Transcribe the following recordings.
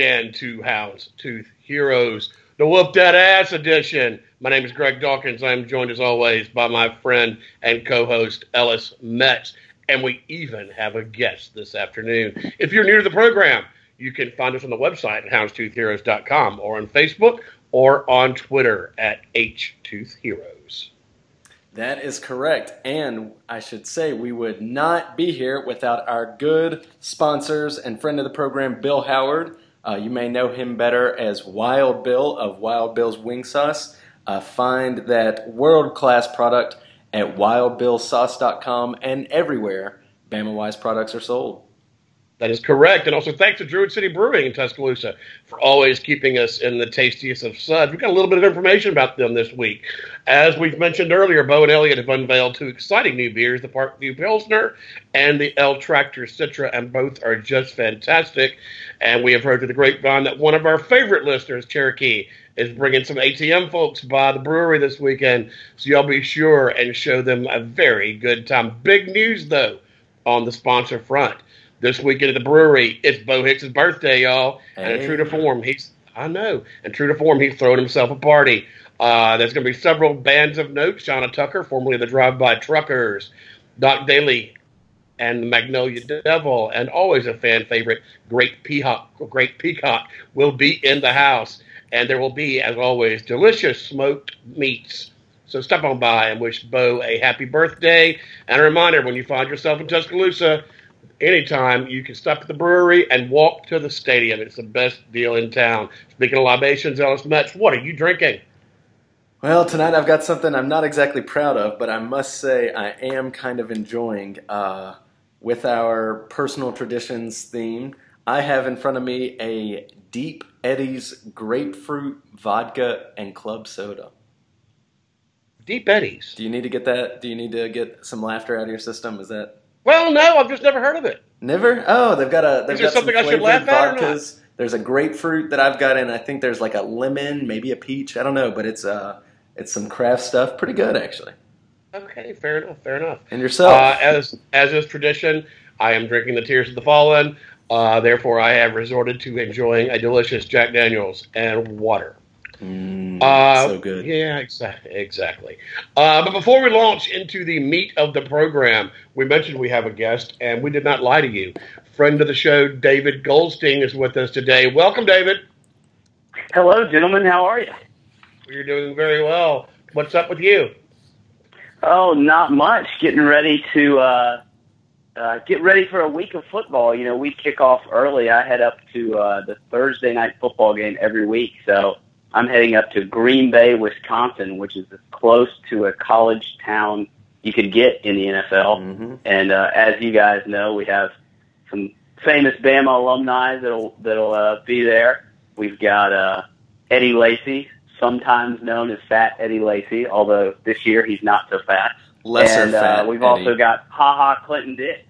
Again to Houndstooth Heroes, the Whoop That Ass edition. My name is Greg Dawkins. I'm joined as always by my friend and co-host Ellis Metz, and we even have a guest this afternoon. If you're new to the program, you can find us on the website at houndstoothheroes.com or on Facebook or on Twitter at HToothHeroes. That is correct. And I should say, we would not be here without our good sponsors and friend of the program, Bill Howard. Uh, you may know him better as Wild Bill of Wild Bill's Wing Sauce. Uh, find that world class product at wildbillsauce.com and everywhere Bama Wise products are sold. That is correct. And also thanks to Druid City Brewing in Tuscaloosa for always keeping us in the tastiest of suds. We've got a little bit of information about them this week. As we've mentioned earlier, Bo and Elliot have unveiled two exciting new beers, the Parkview Pilsner and the El Tractor Citra, and both are just fantastic. And we have heard through the grapevine that one of our favorite listeners, Cherokee, is bringing some ATM folks by the brewery this weekend. So y'all be sure and show them a very good time. Big news, though, on the sponsor front this weekend at the brewery. It's Bo Hicks' birthday, y'all. Hey. And true to form, he's I know. And true to form, he's throwing himself a party. Uh, there's going to be several bands of note. Shonna Tucker, formerly the Drive By Truckers, Doc Daly, and the Magnolia Devil, and always a fan favorite, Great Peacock. Great Peacock will be in the house, and there will be, as always, delicious smoked meats. So stop on by and wish Bo a happy birthday. And a reminder: when you find yourself in Tuscaloosa, anytime you can stop at the brewery and walk to the stadium. It's the best deal in town. Speaking of libations, Ellis Metz, what are you drinking? Well, tonight I've got something I'm not exactly proud of, but I must say I am kind of enjoying. Uh, with our personal traditions theme, I have in front of me a Deep Eddy's grapefruit vodka and club soda. Deep Eddy's. Do you need to get that? Do you need to get some laughter out of your system? Is that well, no, I've just never heard of it. Never? Oh, they've got a. They've Is got something I should laugh at not? There's a grapefruit that I've got, and I think there's like a lemon, maybe a peach. I don't know, but it's uh, it's some craft stuff. Pretty good, actually. Okay, fair enough. Fair enough. And yourself? Uh, as as is tradition, I am drinking the Tears of the Fallen. Uh, therefore, I have resorted to enjoying a delicious Jack Daniels and water. Mm, uh, so good. Yeah, exactly. Exactly. Uh, but before we launch into the meat of the program, we mentioned we have a guest, and we did not lie to you. Friend of the show, David Goldstein, is with us today. Welcome, David. Hello, gentlemen. How are you? You're doing very well. What's up with you? Oh, not much. Getting ready to uh, uh, get ready for a week of football. You know, we kick off early. I head up to uh, the Thursday night football game every week, so I'm heading up to Green Bay, Wisconsin, which is as close to a college town you could get in the NFL. Mm-hmm. And uh, as you guys know, we have some famous Bama alumni that'll that'll uh, be there. We've got uh, Eddie Lacy, sometimes known as Fat Eddie Lacy, although this year he's not so fat. Lesser and uh, we've Eddie. also got Ha Ha Clinton Dix,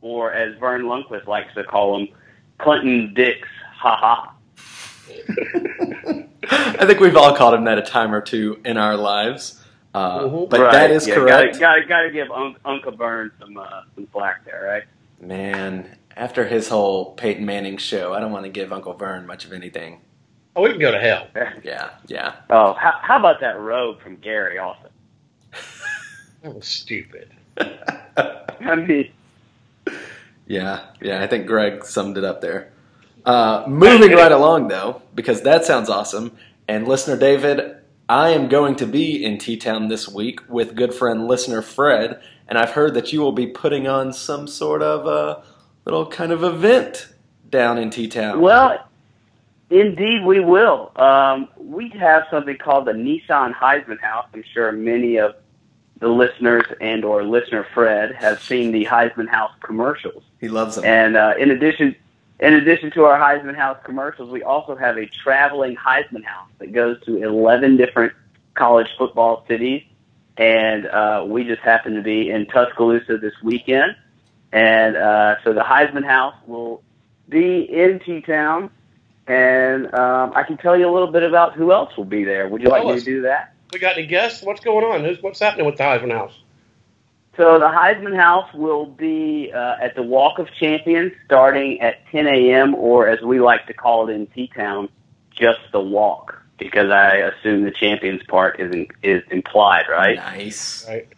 or as Verne Lundquist likes to call him, Clinton Dix Ha Ha. I think we've all called him that a time or two in our lives. Uh, mm-hmm. But right. that is yeah, correct. Got to got to give un- Uncle Vern some uh, some slack there, right? Man, after his whole Peyton Manning show, I don't want to give Uncle Vern much of anything. Oh, we can go to hell. yeah, yeah. Oh, how, how about that robe from Gary also? that was stupid. I mean, yeah, yeah. I think Greg summed it up there. Uh, moving right along, though, because that sounds awesome. And listener David, I am going to be in T Town this week with good friend listener Fred, and I've heard that you will be putting on some sort of a little kind of event down in T Town. Well, indeed, we will. Um, we have something called the Nissan Heisman House. I'm sure many of the listeners and or listener Fred have seen the Heisman House commercials. He loves them. And uh, in addition, in addition to our Heisman House commercials, we also have a traveling Heisman House that goes to 11 different college football cities. And uh, we just happen to be in Tuscaloosa this weekend. And uh, so the Heisman House will be in T Town. And um, I can tell you a little bit about who else will be there. Would you like me to do that? We got any guests? What's going on? Who's, what's happening with the Heisman House? So the Heisman House will be uh, at the Walk of Champions starting at 10 a.m. or as we like to call it in T-Town, just the walk because I assume the champions part is in, is implied, right? Nice. Right.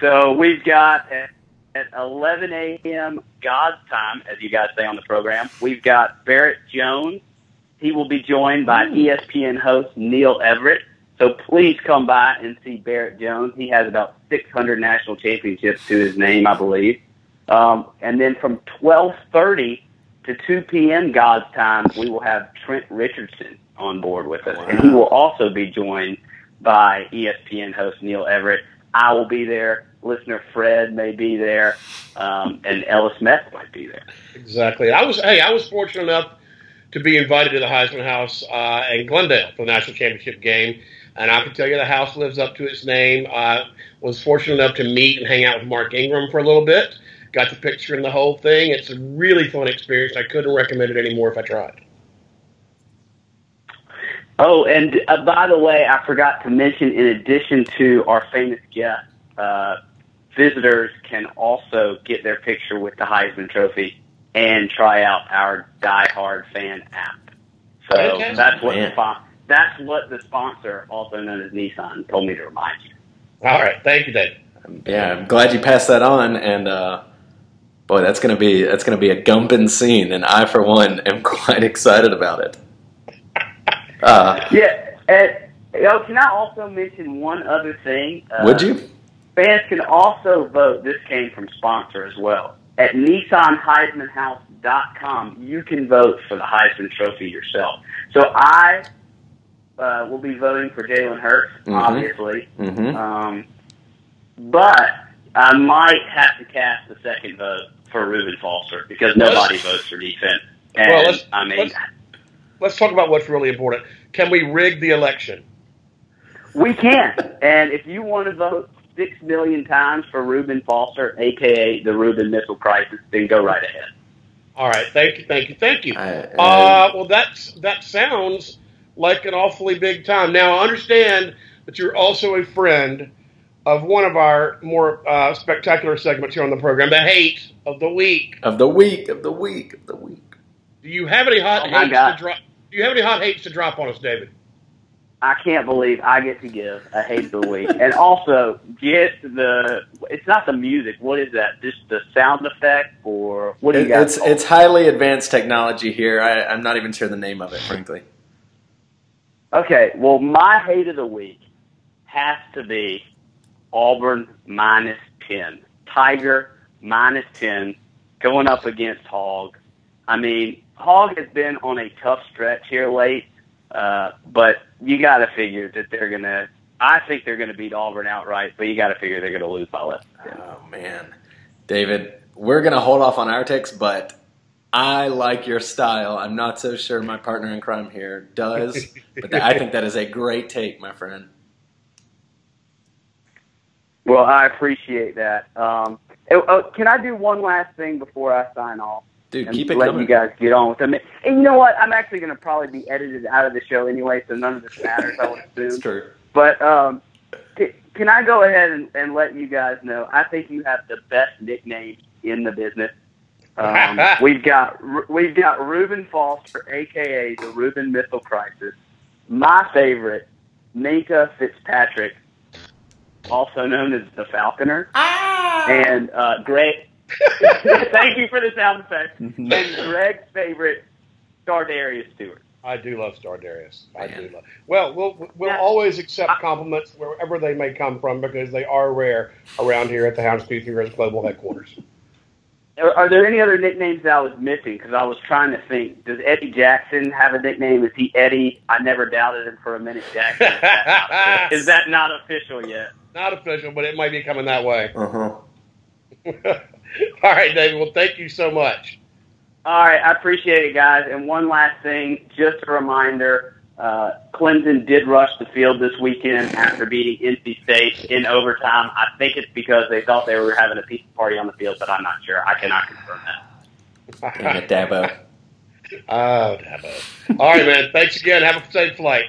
So we've got at, at 11 a.m. God's time, as you guys say on the program, we've got Barrett Jones. He will be joined by ESPN host Neil Everett. So please come by and see Barrett Jones. He has about 600 national championships to his name, I believe. Um, and then from 12:30 to 2 p.m. God's time, we will have Trent Richardson on board with us, and he will also be joined by ESPN host Neil Everett. I will be there. Listener Fred may be there, um, and Ellis Metz might be there. Exactly. I was hey, I was fortunate enough to be invited to the Heisman House uh, in Glendale for the national championship game, and I can tell you the house lives up to its name. I was fortunate enough to meet and hang out with Mark Ingram for a little bit. Got the picture and the whole thing. It's a really fun experience. I couldn't recommend it anymore if I tried. Oh, and uh, by the way, I forgot to mention, in addition to our famous guest, uh, visitors can also get their picture with the Heisman Trophy and try out our Die Hard fan app. So Fantastic. that's what the Man. spon- that's what the sponsor, also known as Nissan, told me to remind you. All right, thank you, Dave. Yeah, I'm glad you passed that on, and uh, boy, that's gonna be that's gonna be a gumping scene, and I, for one, am quite excited about it. Uh, Yeah, and oh, can I also mention one other thing? Uh, would you? Fans can also vote. This came from sponsor as well. At NissanHeismanHouse.com, you can vote for the Heisman Trophy yourself. So I uh, will be voting for Jalen Hurts, Mhm. obviously, Mm-hmm. um, but I might have to cast a second vote for Reuben Foster because nobody votes for defense. And Well, let's- I mean, let's- Let's talk about what's really important. Can we rig the election? We can. and if you want to vote six million times for Reuben Foster, aka the Reuben Missile Crisis, then go right ahead. All right, thank you, thank you, thank you. I- Uh, well, that's that sounds like an awfully big time. Now, I understand that you're also a friend of one of our more uh, spectacular segments here on the program, the hate of the week. Of the week, of the week, of the week. Do you have any hot Oh, hates God. to drop? Do you have any hot hates to drop on us, David? I can't believe I get to give a hate of the week, and also get the. It's not the music. What is that? Just the sound effect, or what do you It- guys? it's call it's highly advanced technology here. I, I'm not even sure the name of it, frankly. Okay, well, my hate of the week has to be Auburn minus 10. Tiger minus 10 going up against Hog. I mean, Hog has been on a tough stretch here late, uh, but you got to figure that they're going to. I think they're going to beat Auburn outright, but you got to figure they're going to lose by less. than 10. Oh man, David, we're gonna hold off on our takes, but I like your style. I'm not so sure my partner in crime here does, but I think that is a great take, my friend. Well, I appreciate that. Um, oh, can I do one last thing before I sign off? Dude, and keep it let coming. you guys get on with them. And you know what? I'm actually going to probably be edited out of the show anyway, so none of this matters. I would It's true. But um, c- can I go ahead and, and let you guys know? I think you have the best nickname in the business. Um, we've got we've got Reuben Foster, aka the Reuben Missile Crisis. My favorite, Minkah Fitzpatrick, also known as the Falconer, and uh, Greg. thank you for the sound effect. And Greg's favorite, Stardarius Stewart. I do love Star Darius. I Man. do love. Well, we'll we'll Yeah. always accept compliments wherever they may come from because they are rare around here at the Houndstooth Heroes Global headquarters. Are, are there any other nicknames that I was missing? Because I was trying to think. Does Eddie Jackson have a nickname? Is he Eddie? I never doubted him for a minute. Jackson. Is that not, is that not official yet? Not official, but it might be coming that way. Uh huh. All right, David. Well, thank you so much. All right, I appreciate it, guys. And one last thing, just a reminder: uh, Clemson did rush the field this weekend after beating NC State in overtime. I think it's because they thought they were having a pizza party on the field, but I'm not sure. I cannot confirm that. Damn it, Dabo. Oh, Dabo. All right, man. Thanks again. Have a safe flight.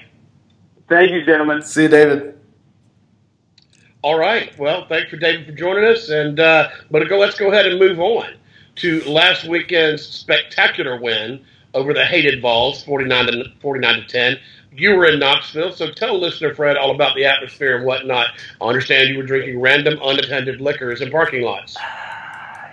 Thank you, gentlemen. See you, David. All right. Well, thanks for David for joining us, and uh, but go. Let's go ahead and move on to last weekend's spectacular win over the hated forty nine to forty nine to ten. You were in Knoxville, so tell listener Fred all about the atmosphere and whatnot. I understand you were drinking random unattended liquors in parking lots.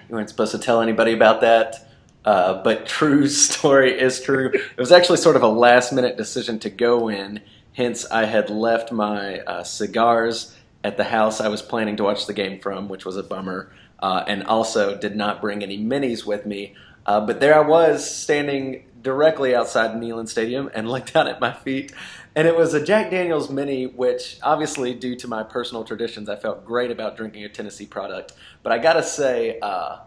You weren't supposed to tell anybody about that. Uh, but true story is true. It was actually sort of a last minute decision to go in. Hence, I had left my uh, cigars at the house I was planning to watch the game from, which was a bummer, uh, and also did not bring any minis with me. Uh, but there I was standing directly outside Neyland Stadium and looked down at my feet. And it was a Jack Daniels mini, which obviously, due to my personal traditions, I felt great about drinking a Tennessee product. But I gotta say, uh,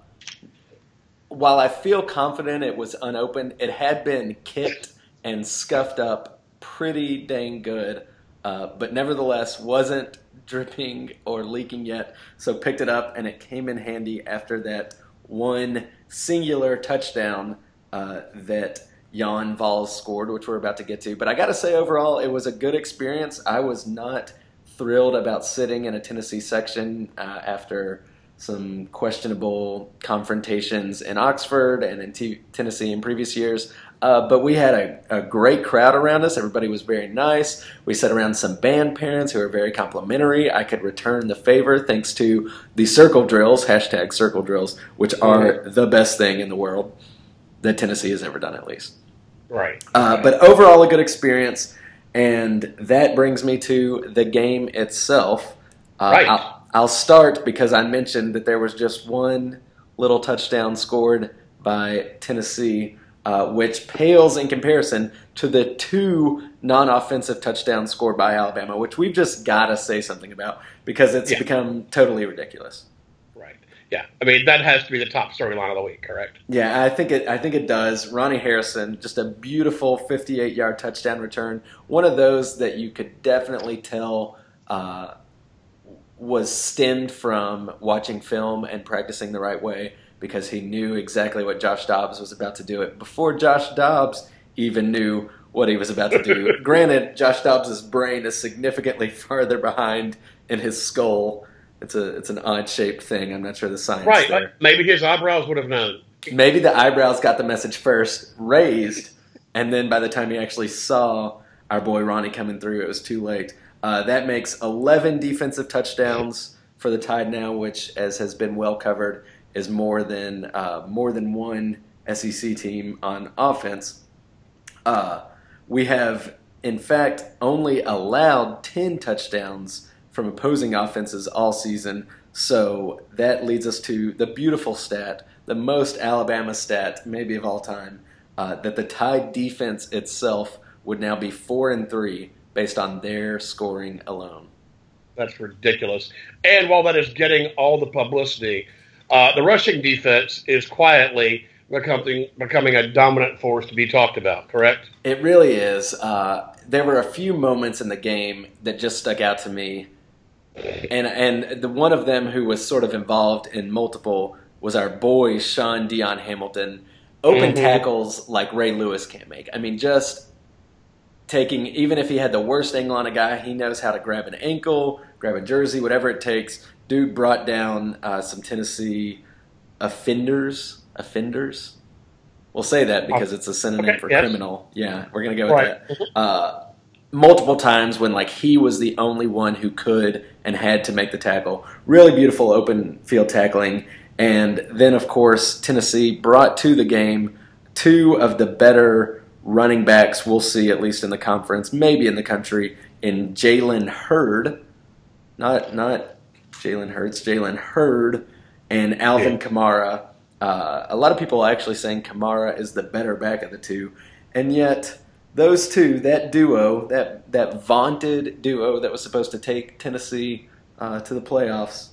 while I feel confident it was unopened, it had been kicked and scuffed up pretty dang good. Uh, but nevertheless, wasn't dripping or leaking yet. So picked it up, and it came in handy after that one singular touchdown uh, that Jan Vols scored, which we're about to get to. But I got to say, overall, it was a good experience. I was not thrilled about sitting in a Tennessee section uh, after some questionable confrontations in Oxford and in T- Tennessee in previous years. Uh, but we had a, a, great crowd around us. Everybody was very nice. We sat around some band parents who were very complimentary. I could return the favor thanks to the circle drills, hashtag circle drills, which are the best thing in the world that Tennessee has ever done, at least. Right. Uh, but overall, a good experience. And that brings me to the game itself. Uh, right. I'll, I'll start because I mentioned that there was just one little touchdown scored by Tennessee uh, which pales in comparison to the two non-offensive touchdowns scored by Alabama, which we've just got to say something about because it's yeah. become totally ridiculous. Yeah. I mean, that has to be the top storyline of the week, correct? Yeah, I think it. I think it does. Ronnie Harrison, just a beautiful 58-yard touchdown return. One of those that you could definitely tell. Uh, was stemmed from watching film and practicing the right way because he knew exactly what Josh Dobbs was about to do it before Josh Dobbs even knew what he was about to do. Granted, Josh Dobbs' brain is significantly farther behind in his skull. It's a it's an odd shaped thing. I'm not sure the science. Right. There. Maybe his eyebrows would have known. Maybe the eyebrows got the message first, raised, and then by the time he actually saw our boy Ronnie coming through, it was too late. Uh, that makes 11 defensive touchdowns for the Tide now, which, as has been well covered, is more than uh, more than one SEC team on offense. Uh, we have, in fact, only allowed ten touchdowns from opposing offenses all season. So that leads us to the beautiful stat, the most Alabama stat maybe of all time, uh, that the Tide defense itself would now be four and three based on their scoring alone. That's ridiculous. And while that is getting all the publicity, uh, the rushing defense is quietly becoming becoming a dominant force to be talked about. Correct? It really is. Uh, there were a few moments in the game that just stuck out to me, and and the one of them who was sort of involved in multiple was our boy Shaun Dion Hamilton. Open mm-hmm. tackles like Ray Lewis can't make. I mean, just taking even if he had the worst angle on a guy, he knows how to grab an ankle, grab a jersey, whatever it takes dude brought down uh, some Tennessee offenders. Offenders. We'll say that because it's a synonym okay, for yes. criminal. Yeah, we're gonna go with right. that. Uh, multiple times when like he was the only one who could and had to make the tackle. Really beautiful open field tackling. And then of course Tennessee brought to the game two of the better running backs we'll see at least in the conference, maybe in the country, in Jalen Hurd. Not not Jalen Hurts, Jalen Hurd, and Alvin yeah. Kamara. Uh, a lot of people are actually saying Kamara is the better back of the two, and yet those two, that duo, that that vaunted duo that was supposed to take Tennessee uh, to the playoffs,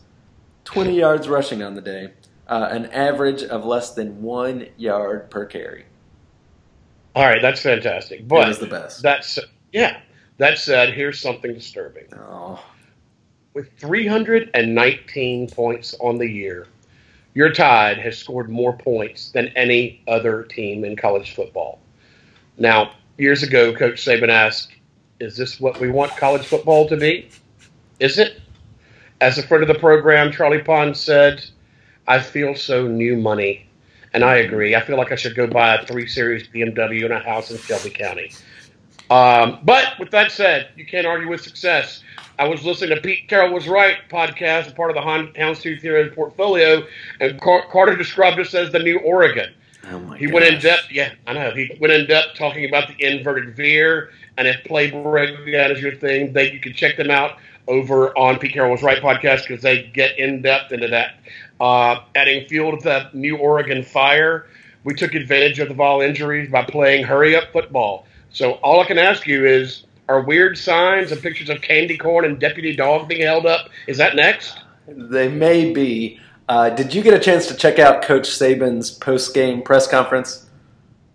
20 yards rushing on the day, uh, an average of less than one yard per carry. All right, that's fantastic. But it the best. That's yeah. That said, here's something disturbing. Oh with 319 points on the year, your Tide has scored more points than any other team in college football. Now, years ago, Coach Saban asked, Is this what we want college football to be? Is it? As a friend of the program, Charlie Pond said, I feel so new money. And I agree. I feel like I should go buy a 3 Series BMW and a house in Shelby County. Um, but with that said, you can't argue with success. I was listening to Pete Carroll was right podcast, part of the Houndstooth Heroes portfolio, and Carter described us as the new Oregon. Oh He gosh. went in depth. Yeah, I know. He went in depth talking about the inverted veer, and if play breakdown is your thing, they you can check them out over on Pete Carroll was right podcast because they get in depth into that. Uh, adding fuel to the new Oregon fire, we took advantage of the Vol injuries by playing hurry up football. So all I can ask you is, are weird signs and pictures of candy corn and deputy dog being held up? Is that next? They may be. Uh, did you get a chance to check out Coach Saban's post game press conference?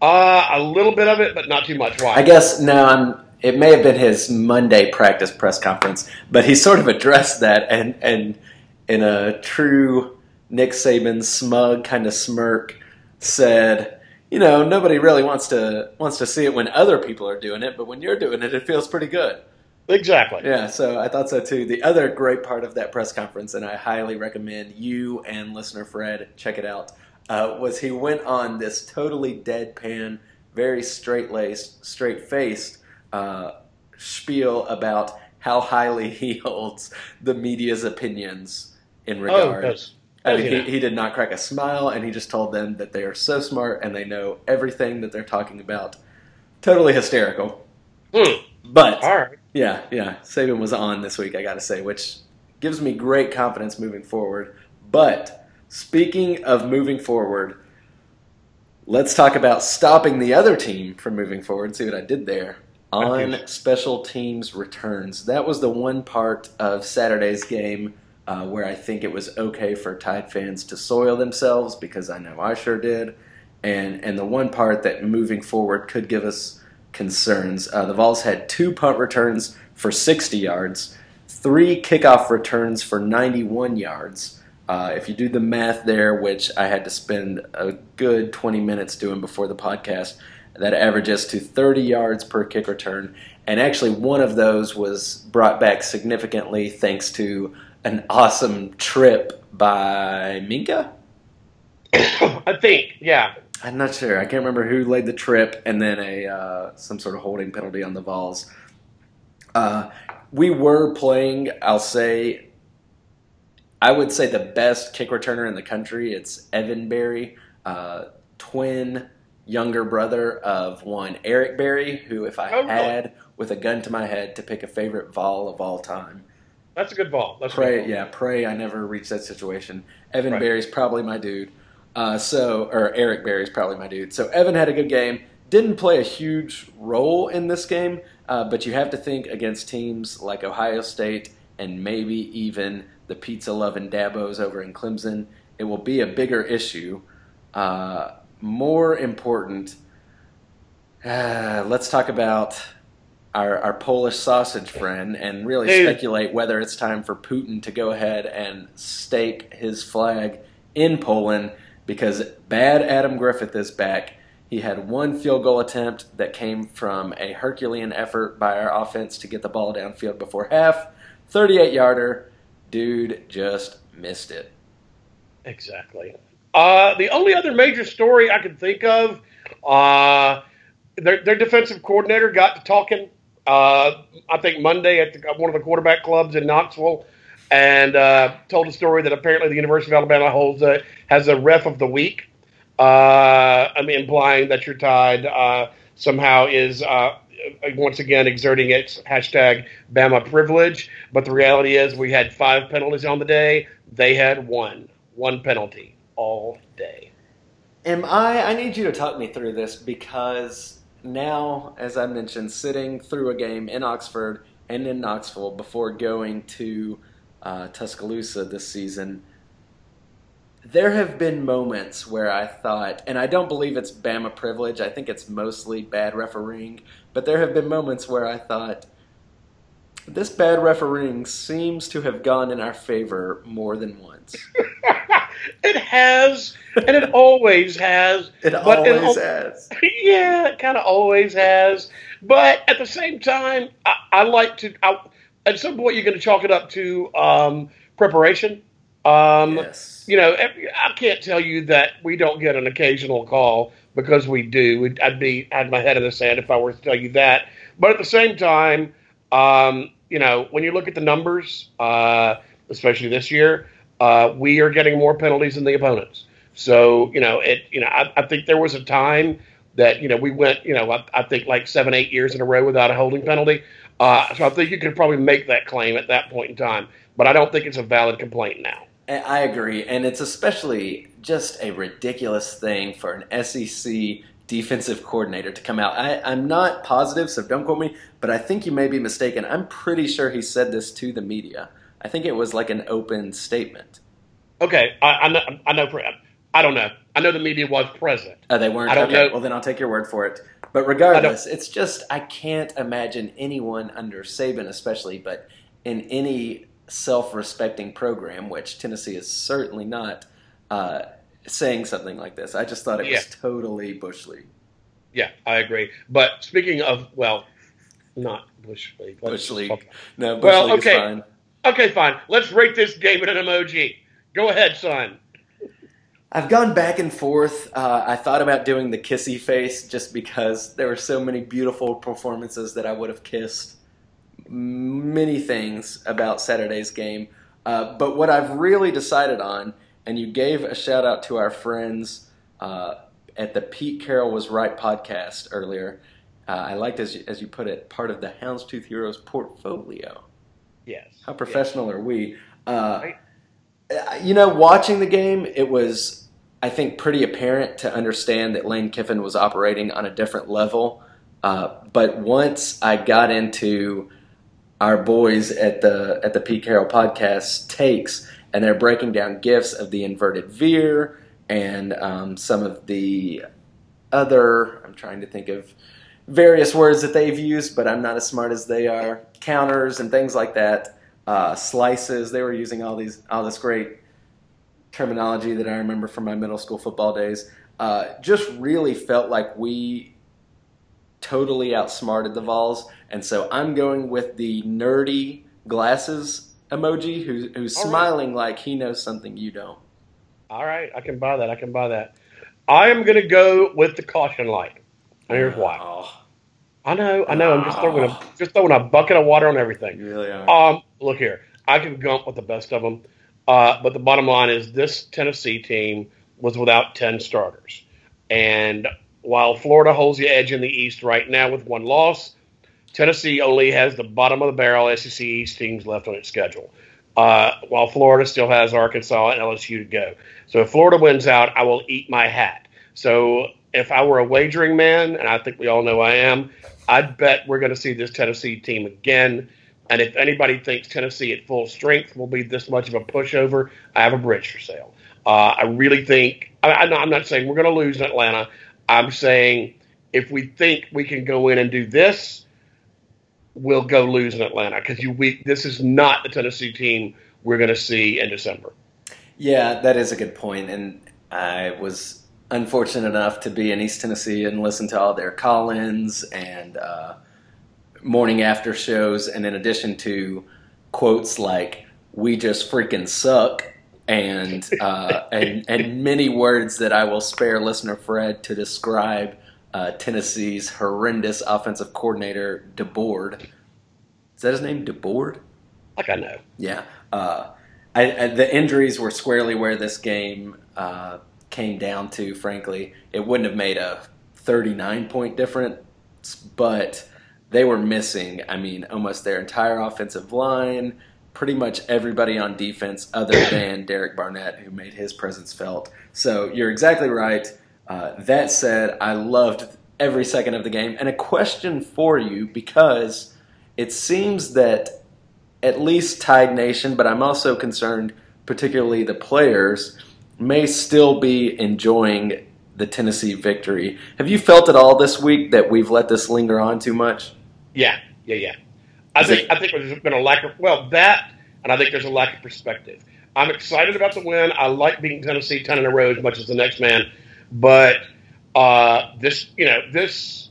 Uh, a little bit of it, but not too much. Why? I guess no, I'm, it may have been his Monday practice press conference, but he sort of addressed that and and in a true Nick Saban smug kind of smirk said, you know, nobody really wants to wants to see it when other people are doing it, but when you're doing it, it feels pretty good. Exactly. Yeah, so I thought so too. The other great part of that press conference, and I highly recommend you and listener Fred check it out, uh, was he went on this totally deadpan, very straight laced, straight faced uh, spiel about how highly he holds the media's opinions in Oh, regard. does. I mean, he he, did not crack a smile, and he just told them that they are so smart and they know everything that they're talking about. Totally hysterical. Hmm. But All right. Yeah, yeah. Saban was on this week, I got to say, which gives me great confidence moving forward. But speaking of moving forward, let's talk about stopping the other team from moving forward. See what I did there? On special teams returns. That was the one part of Saturday's game uh, where I think it was okay for Tide fans to soil themselves because I know I sure did. And, and the one part that moving forward could give us concerns. Uh, the Vols had two punt returns for 60 yards, three kickoff returns for 91 yards. Uh, if you do the math there, which I had to spend a good 20 minutes doing before the podcast, that averages to 30 yards per kick return. And actually, one of those was brought back significantly thanks to an awesome trip by Minkah. I think, yeah. I'm not sure. I can't remember who laid the trip, and then a uh, some sort of holding penalty on the Vols. Uh, we were playing. I'll say, I would say the best kick returner in the country. It's Evan Berry, uh, twin younger brother of one Eric Berry, who, if I Oh, had with a gun to my head to pick a favorite Vol of all time, That's a good ball. That's a good pray, ball. yeah, pray I never reach that situation. Evan Right. Berry's probably my dude. Uh, so, or Eric Berry's probably my dude. So Evan had a good game. Didn't play a huge role in this game, uh, but you have to think against teams like Ohio State and maybe even the pizza loving Dabos over in Clemson. It will be a bigger issue. Uh, more important, uh, let's talk about our, our Polish sausage friend and really Dude. speculate whether it's time for Putin to go ahead and stake his flag in Poland because bad Adam Griffith is back. He had one field goal attempt that came from a Herculean effort by our offense to get the ball downfield before half. 38 yarder. Dude just missed it. Exactly. Uh, the only other major story I can think of, uh, their, their defensive coordinator got to talking, uh, I think Monday at the, one of the quarterback clubs in Knoxville, and uh, told a story that apparently the University of Alabama holds a, has a ref of the week. Uh, I'm implying that your tide uh, somehow is uh, once again exerting its hashtag Bama privilege. But the reality is, we had five penalties on the day. They had one, one penalty all day. Am I? I need you to talk me through this because now, as I mentioned, sitting through a game in Oxford and in Knoxville before going to uh, Tuscaloosa this season, there have been moments where I thought, and I don't believe it's Bama privilege, I think it's mostly bad refereeing, but there have been moments where I thought, this bad refereeing seems to have gone in our favor more than once. it has, and it always has. It But it always al- has. yeah, it kind of always has. But at the same time, I, I like to. I, at some point, you're going to chalk it up to um, preparation. Um, yes. You know, every, I can't tell you that we don't get an occasional call because we do. I'd be had my head in the sand if I were to tell you that. But at the same time, um, you know, when you look at the numbers, uh, especially this year, uh, we are getting more penalties than the opponents. So you know, it. You know, I, I think there was a time that you know we went. You know, I, I think like seven, eight years in a row without a holding penalty. Uh, so I think you could probably make that claim at that point in time. But I don't think it's a valid complaint now. I agree, and it's especially just a ridiculous thing for an SEC defensive coordinator to come out. I, am not positive, so don't quote me, but I think you may be mistaken. I'm pretty sure he said this to the media. I think it was like an open statement. Okay, I, I know. I know. I don't know. I know the media was present. Oh, they weren't. I don't okay, know. well then I'll take your word for it. But regardless, it's just I can't imagine anyone under Saban, especially, but in any self-respecting program, which Tennessee is certainly not, uh, saying something like this. I just thought it Yeah. was totally bush league. Yeah, I agree. But speaking of, well, not bush league. Let's Bush league. talk- No, bush Well, league okay. is fine. Okay, fine. Let's rate this game in an emoji. Go ahead, son. I've gone back and forth. Uh, I thought about doing the kissy face just because there were so many beautiful performances that I would have kissed. Many things about Saturday's game. Uh, but what I've really decided on, and you gave a shout out to our friends uh, at the Pete Carroll Was Right podcast earlier. Uh, I liked, as you, as you put it, part of the Houndstooth Heroes portfolio. Yes. How professional are we? Uh, Right. You know, watching the game, it was, I think, pretty apparent to understand that Lane Kiffin was operating on a different level. Uh, but once I got into our boys at the at the Pete Carroll podcast takes, and they're breaking down gifts of the inverted veer and um, some of the other. I'm trying to think of various words that they've used, but I'm not as smart as they are. Counters and things like that. Uh, slices. They were using all these all this great terminology that I remember from my middle school football days. Uh, just really felt like we totally outsmarted the Vols, and so I'm going with the nerdy glasses emoji, who, who's All right. smiling like he knows something you don't. All right, I can buy that. I can buy that. I am going to go with the caution light. And here's why. Oh, I know, I know. I'm just throwing a just throwing a bucket of water on everything. you really are. Um, look here, I can gump with the best of them, uh, but the bottom line is this Tennessee team was without ten starters, and while Florida holds the edge in the East right now with one loss, Tennessee only has the bottom of the barrel SEC East teams left on its schedule. Uh, while Florida still has Arkansas and LSU to go. So if Florida wins out, I will eat my hat. So if I were a wagering man, and I think we all know I am, I'd bet we're going to see this Tennessee team again. And if anybody thinks Tennessee at full strength will be this much of a pushover, I have a bridge for sale. Uh, I really think, I, I'm not saying we're going to lose in Atlanta. I'm saying if we think we can go in and do this, we'll go lose in Atlanta because you we this is not the Tennessee team we're going to see in December. Yeah, that is a good point, and I was unfortunate enough to be in East Tennessee and listen to all their call-ins and uh, morning after shows, and in addition to quotes like "We just freaking suck." And, uh, and and many words that I will spare listener Fred to describe uh, Tennessee's horrendous offensive coordinator DeBord. Is that his name, DeBord? Like I know. Yeah. Uh, I, I, the injuries were squarely where this game uh, came down to, frankly. It wouldn't have made a 39 point difference, but they were missing, I mean, almost their entire offensive line, pretty much everybody on defense other than Derek Barnett, who made his presence felt. So you're exactly right. Uh, that said, I loved every second of the game. And a question for you because it seems that at least Tide Nation, but I'm also concerned, particularly the players, may still be enjoying the Tennessee victory. Have you felt at all this week that we've let this linger on too much? Yeah, yeah, yeah. I think I think there's been a lack of well that, and I think there's a lack of perspective. I'm excited about the win. I like beating Tennessee ten in a row as much as the next man, but uh, this you know this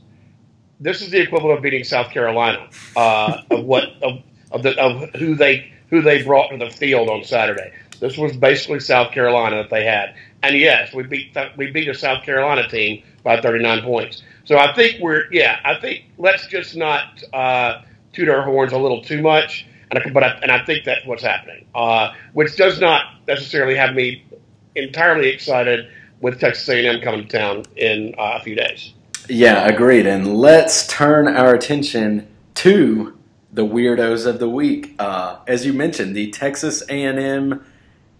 this is the equivalent of beating South Carolina uh, of what of, of the of who they who who they brought to the field on Saturday. This was basically South Carolina that they had, and yes, we beat we beat a South Carolina team by 39 points. So I think we're yeah, I think let's just not uh, toot our horns a little too much, and I, but I, and I think that's what's happening, uh, which does not necessarily have me entirely excited with Texas A&M coming to town in uh, a few days. Yeah, agreed. And let's turn our attention to the weirdos of the week. Uh, as you mentioned, the Texas A&M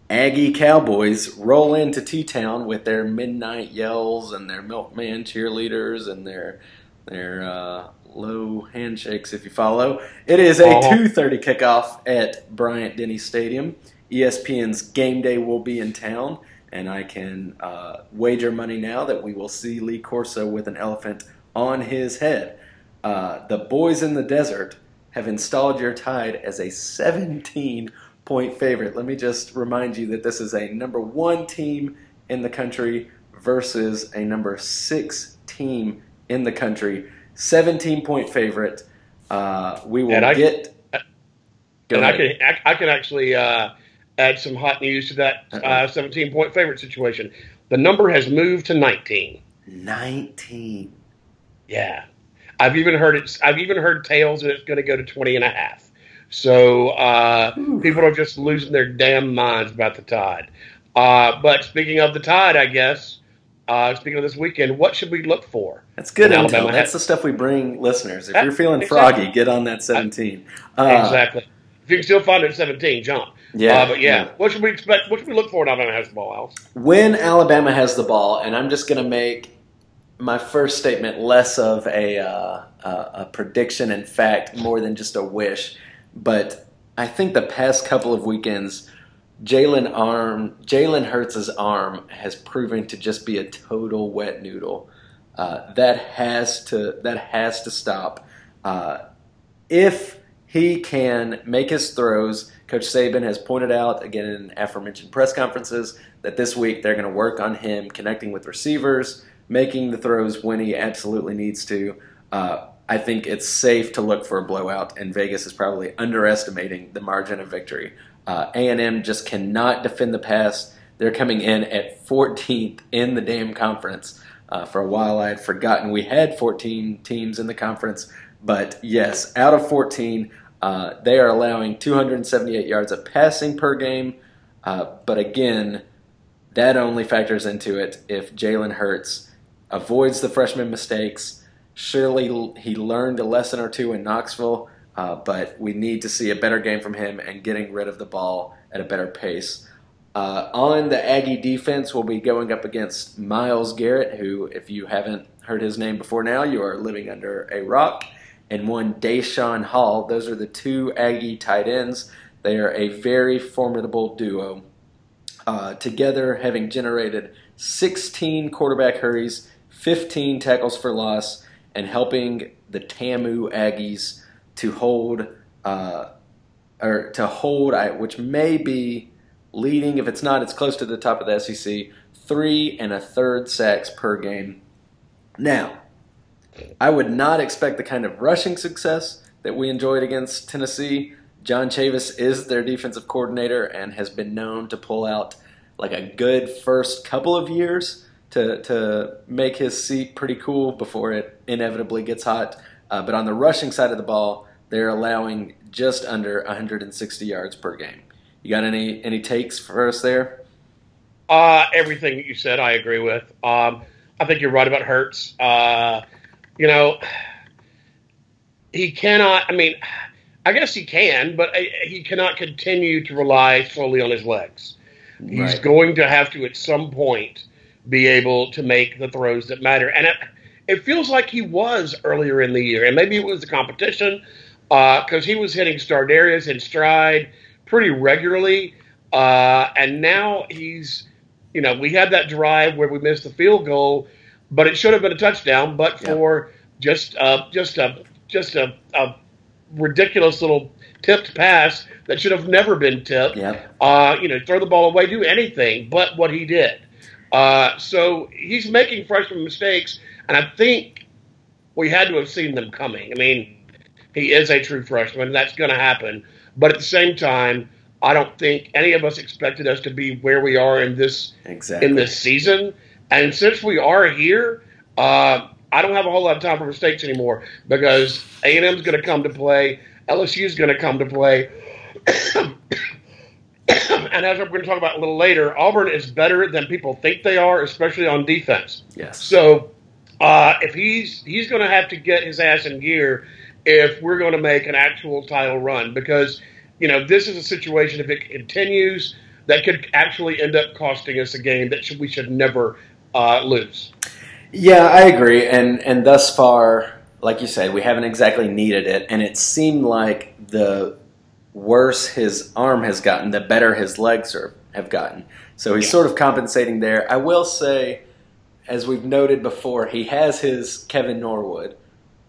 Aggie Cowboys roll into T-Town with their midnight yells and their milkman cheerleaders and their their uh, low handshakes. If you follow, it is a uh-huh. two thirty kickoff at Bryant Denny Stadium. ESPN's Game Day will be in town and I can uh, wager money now that we will see Lee Corso with an elephant on his head. Uh, the boys in the desert have installed your tide as a 17 point favorite. Let me just remind you that this is a number one team in the country versus a number six team in the country. 17 point favorite. Uh, we will and I, get. and I can I, I can actually uh, add some hot news to that uh, 17 point favorite situation. The number has moved to 19. 19. Yeah. I've even heard it. I've even heard tales that it's going to go to 20 and a half. So uh, people are just losing their damn minds about the Tide. Uh, but speaking of the Tide, I guess, uh, speaking of this weekend, what should we look for? That's good intel. Alabama That's the stuff we bring listeners. If that, you're feeling exactly. froggy, get on that 17. Uh, exactly. If you can still find it at 17, jump. Yeah, uh, but yeah. yeah. what should we expect? What should we look for when Alabama has the ball, Alex? When Alabama has the ball, and I'm just going to make my first statement less of a, uh, a prediction and fact more than just a wish, but I think the past couple of weekends, Jalen arm Jalen Hurts' arm has proven to just be a total wet noodle. Uh, that has to that has to stop. Uh, if he can make his throws Coach Saban has pointed out, again in aforementioned press conferences, that this week they're going to work on him connecting with receivers, making the throws when he absolutely needs to. Uh, I think it's safe to look for a blowout, and Vegas is probably underestimating the margin of victory. Uh, A&M just cannot defend the pass. They're coming in at 14th in the damn conference. Uh, for a while, I had forgotten we had 14 teams in the conference, but yes, out of 14, uh, they are allowing 278 yards of passing per game, uh, but again, that only factors into it if Jalen Hurts avoids the freshman mistakes. Surely he learned a lesson or two in Knoxville, uh, but we need to see a better game from him and getting rid of the ball at a better pace. Uh, on the Aggie defense, we'll be going up against Myles Garrett, who, if you haven't heard his name before now, you are living under a rock and one Daeshon Hall. Those are the two Aggie tight ends. They are a very formidable duo. Uh, together, having generated 16 quarterback hurries, 15 tackles for loss, and helping the TAMU Aggies to hold, uh, or to hold, which may be leading. If it's not, it's close to the top of the SEC. Three and a third sacks per game. Now, I would not expect the kind of rushing success that we enjoyed against Tennessee. John Chavis is their defensive coordinator and has been known to pull out like a good first couple of years to to make his seat pretty cool before it inevitably gets hot. Uh, but on the rushing side of the ball, they're allowing just under 160 yards per game. You got any any takes for us there? Uh, everything you said, I agree with. Um, I think you're right about Hurts. Uh, you know, he cannot. I mean, I guess he can, but he cannot continue to rely solely on his legs. He's right. going to have to, at some point, be able to make the throws that matter. And it, it feels like he was earlier in the year, and maybe it was the competition because uh, he was hitting Stardarius in stride pretty regularly, uh, and now he's, you know, we had that drive where we missed the field goal but it should have been a touchdown. But for just uh, just a just a, a, ridiculous little tipped pass that should have never been tipped. Uh, you know, throw the ball away, do anything but what he did. Uh, so he's making freshman mistakes, and I think we had to have seen them coming. I mean, he is a true freshman. That's going to happen. But at the same time, I don't think any of us expected us to be where we are in this exactly. in this season. And since we are here, uh, I don't have a whole lot of time for mistakes anymore because A and M is going to come to play, LSU is going to come to play. and as we're going to talk about a little later, Auburn is better than people think they are, especially on defense. Yes. So uh, if he's he's going to have to get his ass in gear if we're going to make an actual title run because you know this is a situation if it continues that could actually end up costing us a game that should, we should never uh, lose. Yeah, I agree, and and thus far, like you said, we haven't exactly needed it, and it seemed like the worse his arm has gotten, the better his legs are, have gotten. So he's sort of compensating there. I will say, as we've noted before, he has his Kevin Norwood,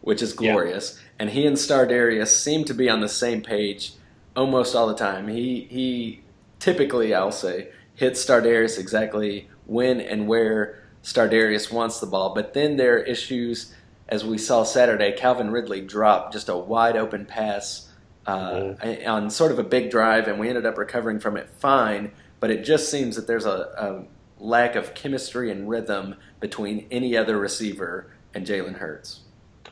which is glorious, yeah. and he and Stardarius seem to be on the same page almost all the time. He he typically, I'll say, hits Stardarius exactly when and where Stardarius wants the ball, but then there are issues. As we saw Saturday, Calvin Ridley dropped just a wide open pass uh, mm-hmm. on sort of a big drive, and we ended up recovering from it fine. But it just seems that there's a, a lack of chemistry and rhythm between any other receiver and Jalen Hurts.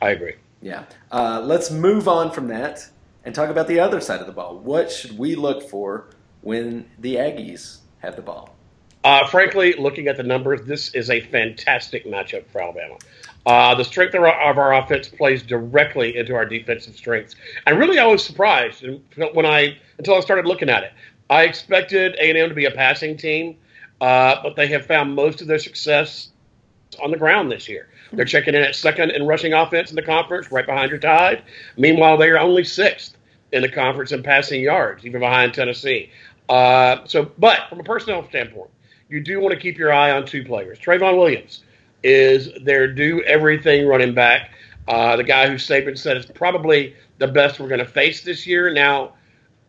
I agree. Yeah. Uh, let's move on from that and talk about the other side of the ball. What should we look for when the Aggies have the ball? Uh, frankly, looking at the numbers, this is a fantastic matchup for Alabama. Uh, the strength of our, of our, offense plays directly into our defensive strengths. And really, I was surprised when I until I started looking at it. I expected A and M to be a passing team, uh, but they have found most of their success on the ground this year. They're checking in at second in rushing offense in the conference, right behind your Tide. Meanwhile, they are only sixth in the conference in passing yards, even behind Tennessee. Uh, so, but from a personnel standpoint, you do want to keep your eye on two players. Trayveon Williams is their do everything running back. Uh, the guy who Saban said is probably the best we're going to face this year. Now,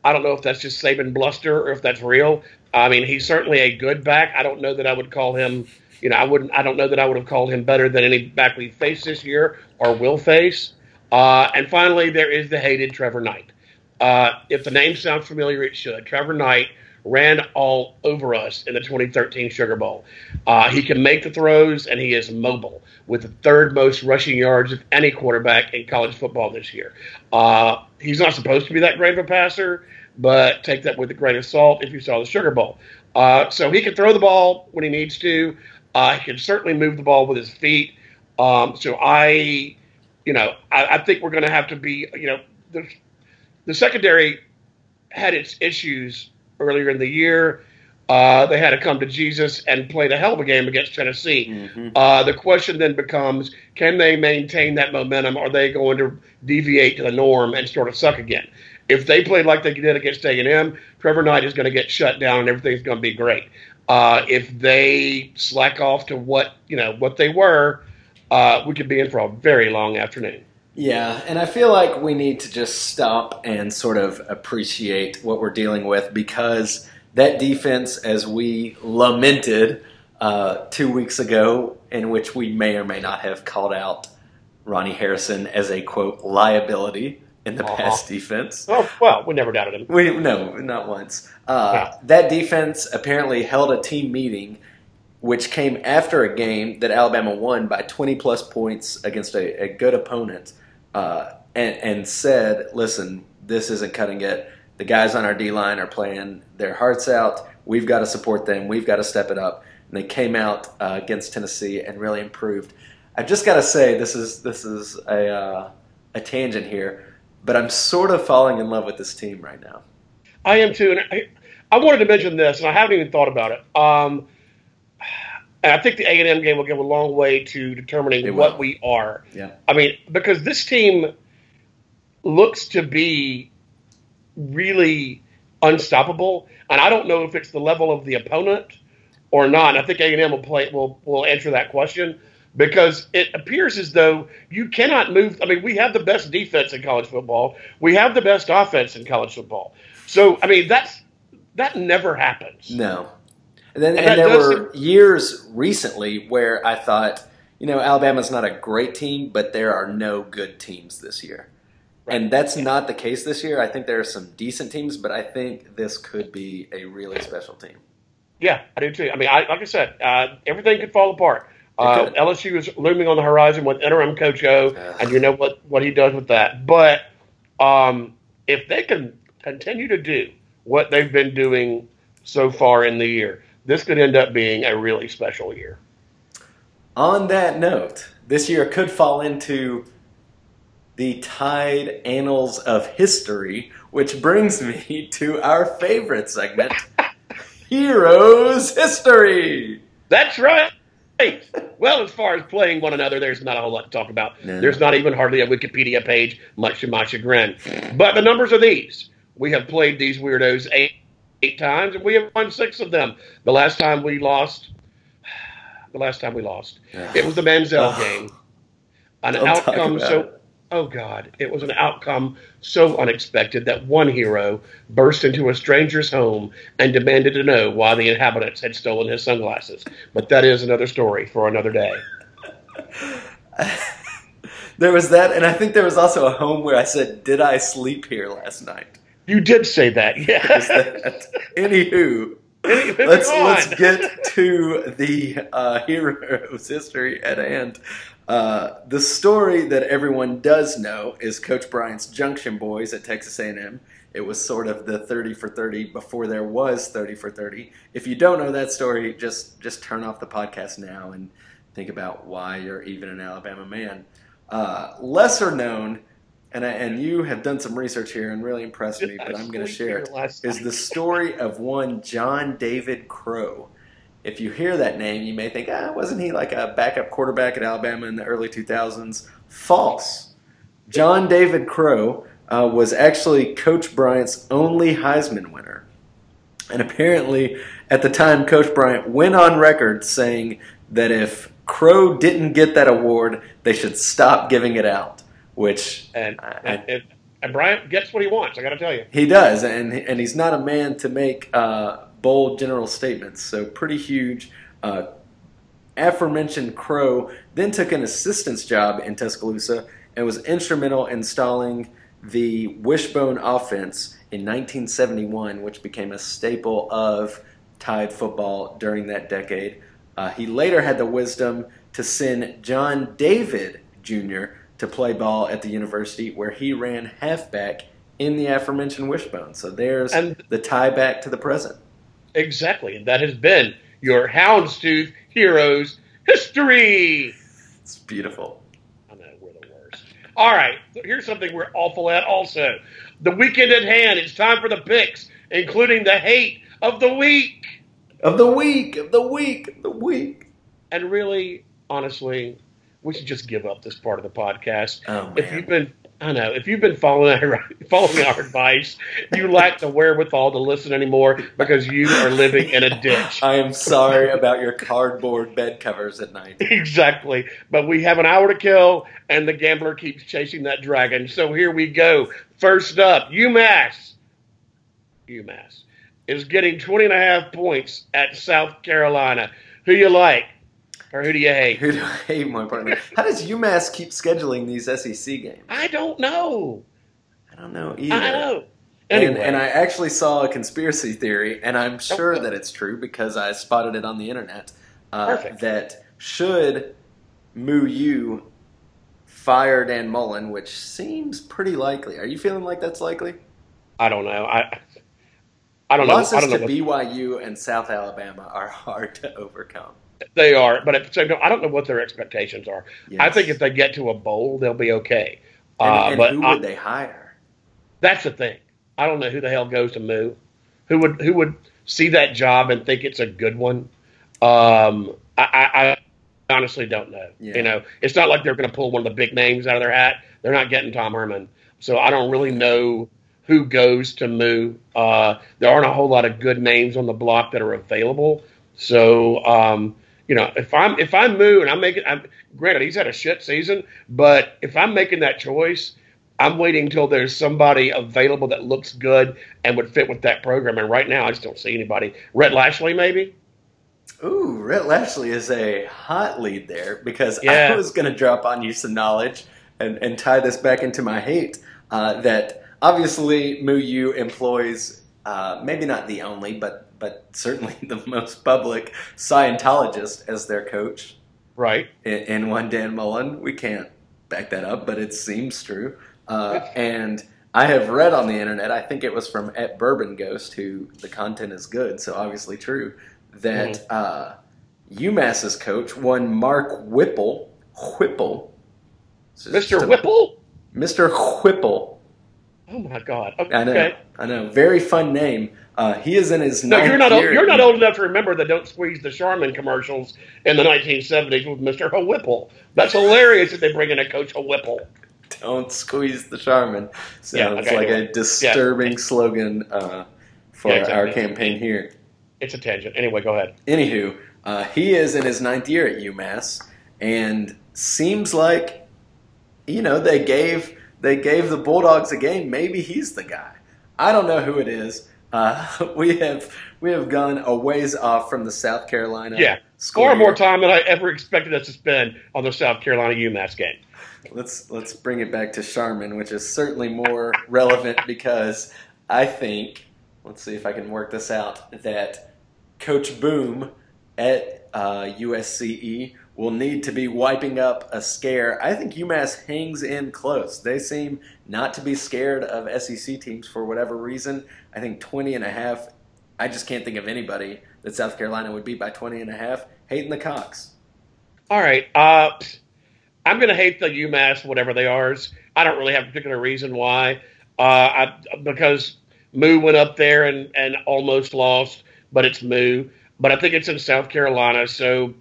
I don't know if that's just Saban bluster or if that's real. I mean, he's certainly a good back. I don't know that I would call him, you know, I wouldn't, I don't know that I would have called him better than any back we face this year or will face. Uh, and finally, there is the hated Trevor Knight. Uh, if the name sounds familiar, it should. Trevor Knight ran all over us in the 2013 Sugar Bowl. Uh, he can make the throws, and he is mobile with the third most rushing yards of any quarterback in college football this year. Uh, he's not supposed to be that great of a passer, but take that with a grain of salt if you saw the Sugar Bowl. Uh, so he can throw the ball when he needs to. Uh, he can certainly move the ball with his feet. Um, so I, you know, I, I think we're going to have to be, you know, the, the secondary had its issues earlier in the year. Uh, they had to come to Jesus and played a hell of a game against Tennessee. Mm-hmm. Uh, the question then becomes can they maintain that momentum? Are they going to deviate to the norm and sort of suck again? If they play like they did against A&M, Trevor Knight is going to get shut down and everything's going to be great. Uh, if they slack off to what you know what they were, uh, we could be in for a very long afternoon. Yeah, and I feel like we need to just stop and sort of appreciate what we're dealing with because that defense, as we lamented uh, two weeks ago, in which we may or may not have called out Ronnie Harrison as a quote liability in the uh-huh. pass defense. Oh well, we never doubted him. We no, not once. Uh, yeah. That defense apparently held a team meeting which came after a game that Alabama won by 20 plus points against a, a good opponent uh, and, and said, listen, this isn't cutting it. The guys on our D line are playing their hearts out. We've got to support them. We've got to step it up. And they came out uh, against Tennessee and really improved. I've just got to say, this is this is a uh, a tangent here, but I'm sort of falling in love with this team right now. I am too, and I, I wanted to mention this, and I haven't even thought about it. Um, and I think the A and M game will go a long way to determining what we are. Yeah. I mean, because this team looks to be really unstoppable, and I don't know if it's the level of the opponent or not. I think A and M will play will will answer that question because it appears as though you cannot move. I mean, we have the best defense in college football. We have the best offense in college football. So, I mean, that's that never happens. No, and then and, and there were seem- years recently where I thought, you know, Alabama's not a great team, but there are no good teams this year. And that's not the case this year. I think there are some decent teams, but I think this could be a really special team. Yeah, I do too. I mean, I, like I said, uh, everything could fall apart. Uh, LSU is looming on the horizon with interim coach O, and you know what, what he does with that. But um, if they can continue to do what they've been doing so far in the year, this could end up being a really special year. On that note, this year could fall into the Tide Annals of History, which brings me to our favorite segment, Heroes History. That's right. Well, as far as playing one another, there's not a whole lot to talk about. No. There's not even hardly a Wikipedia page, much to my chagrin. But the numbers are these. We have played these weirdos eight, eight times, and we have won six of them. The last time we lost, the last time we lost, it was the Manziel game. An Don't outcome so it. oh god, it was an outcome so unexpected that one hero burst into a stranger's home and demanded to know why the inhabitants had stolen his sunglasses. But that is another story for another day. There was that, and I think there was also a home where I said, "Did I sleep here last night?" You did say that, yeah. that- Anywho, let's let's get to the uh, heroes history at hand. Uh, the story that everyone does know is Coach Bryant's Junction Boys at Texas A&M. It was sort of the 30 for 30 before there was 30 for 30. If you don't know that story, just just turn off the podcast now and think about why you're even an Alabama man. Uh, lesser known, and I, and you have done some research here and really impressed me, but I'm going to share it is the story of one John David Crow. If you hear that name, you may think, ah, wasn't he like a backup quarterback at Alabama in the early 2000s? False. John David Crow uh, was actually Coach Bryant's only Heisman winner. And apparently, at the time, Coach Bryant went on record saying that if Crow didn't get that award, they should stop giving it out, which and, I- and, and, and Bryant gets what he wants. I got to tell you. He does, and and he's not a man to make uh, bold general statements. So pretty huge. Uh, aforementioned Crow then took an assistant's job in Tuscaloosa and was instrumental in installing the wishbone offense in 1971, which became a staple of Tide football during that decade. Uh, he later had the wisdom to send John David Jr. to play ball at the university, where he ran halfback in the aforementioned wishbone. So there's And- the tie back to the present. Exactly. And that has been your Houndstooth Heroes history. It's beautiful. I know we're the worst. All right, here's something we're awful at. Also, the weekend at hand. It's time for the picks, including the hate of the week. Of the week, of the week, of the week. And really, honestly, we should just give up this part of the podcast. Oh, If you've been, I know, if you've been following our, following our advice, you lack the wherewithal to listen anymore because you are living in a ditch. I am sorry about your cardboard bed covers at night. Exactly. But we have an hour to kill, and the gambler keeps chasing that dragon. So here we go. First up, UMass. UMass is getting 20 and a half points at South Carolina. Who you like? Or who do you hate? Who do I hate more importantly? How does UMass keep scheduling these SEC games? I don't know. I don't know either. I know. Anyway, And, and I actually saw a conspiracy theory, and I'm sure Okay. that it's true because I spotted it on the internet. Uh, that should Moo U fire Dan Mullen, which seems pretty likely. Are you feeling like that's likely? I don't know. I I don't know. Losses I don't know. to BYU and South Alabama are hard to overcome. They are, but at the same time, I don't know what their expectations are. I think if they get to a bowl, they'll be okay. And, Uh, and but who I- would they hire? That's the thing. I don't know who the hell goes to Moo. Who would who would see that job and think it's a good one? Um, I, I, I honestly don't know. Yeah. You know, it's not like they're going to pull one of the big names out of their hat. They're not getting Tom Herman, so I don't really know who goes to Moo. Uh, there aren't a whole lot of good names on the block that are available. So um, you know, if I'm if I'm Moo and I'm making, I'm, granted he's had a shit season, but if I'm making that choice, I'm waiting until there's somebody available that looks good and would fit with that program. And right now, I just don't see anybody. Rhett Lashlee, maybe. Ooh, Rhett Lashlee is a hot lead there because Yeah. I was going to drop on you some knowledge and, and tie this back into my hate. uh, that obviously Moo U employs uh, maybe not the only, but but certainly the most public Scientologist as their coach. Right. In, in one Dan Mullen, we can't back that up, but it seems true. Uh, and I have read on the internet, I think it was from at Bourbon Ghost, who the content is good, so obviously true, that uh, UMass's coach, one Mark Whipple, Whipple, Mr. Whipple? Mr. Whipple. Oh my God. Okay. I know, I know, very fun name. Uh, he is in his No, ninth you're not. Old, year. you're not old enough to remember the "Don't Squeeze the Charmin" commercials in the 1970s with Mr. Whipple. That's hilarious that they bring in a Coach Whipple. Don't squeeze the Charmin. Sounds Yeah, okay, like anyway. a disturbing slogan uh, for Yeah, exactly. our campaign here. It's a tangent. Anyway, go ahead. Anywho, uh, he is in his ninth year at UMass, and seems like, you know, they gave they gave the Bulldogs a game. Maybe he's the guy. I don't know who it is. Uh, we have we have gone a ways off from the South Carolina. Yeah, Far more time than I ever expected us to spend on the South Carolina UMass game. Let's let's bring it back to Charmin, which is certainly more relevant because I think let's see if I can work this out that Coach Boom at uh, USCE will need to be wiping up a scare. I think UMass hangs in close. They seem not to be scared of SEC teams for whatever reason. I think 20 and a half. I just can't think of anybody that South Carolina would beat by 20 and a half. Hating the Cox. All right. Uh, I'm going to hate the UMass, whatever they are. I don't really have a particular reason why. Uh, I, because Moo went up there and, and almost lost, but it's Moo. But I think it's in South Carolina, so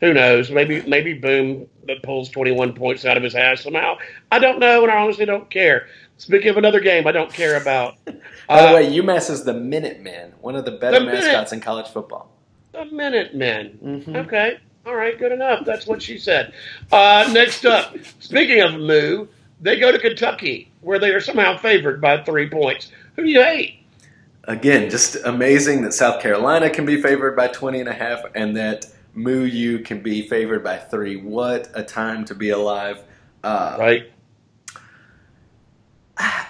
who knows? Maybe maybe Boom that pulls 21 points out of his ass somehow. I don't know, and I honestly don't care. Speaking of another game, I don't care about. By the Uh, way, UMass is the Minutemen, one of the better The Minute- mascots in college football. The Minutemen. Mhm. Okay. All right. Good enough. That's what she said. Uh, next up, speaking of Moo, they go to Kentucky, where they are somehow favored by three points. Who do you hate? Again, just amazing that South Carolina can be favored by 20 and a half and that Moo U can be favored by three. What a time to be alive. Uh, Right.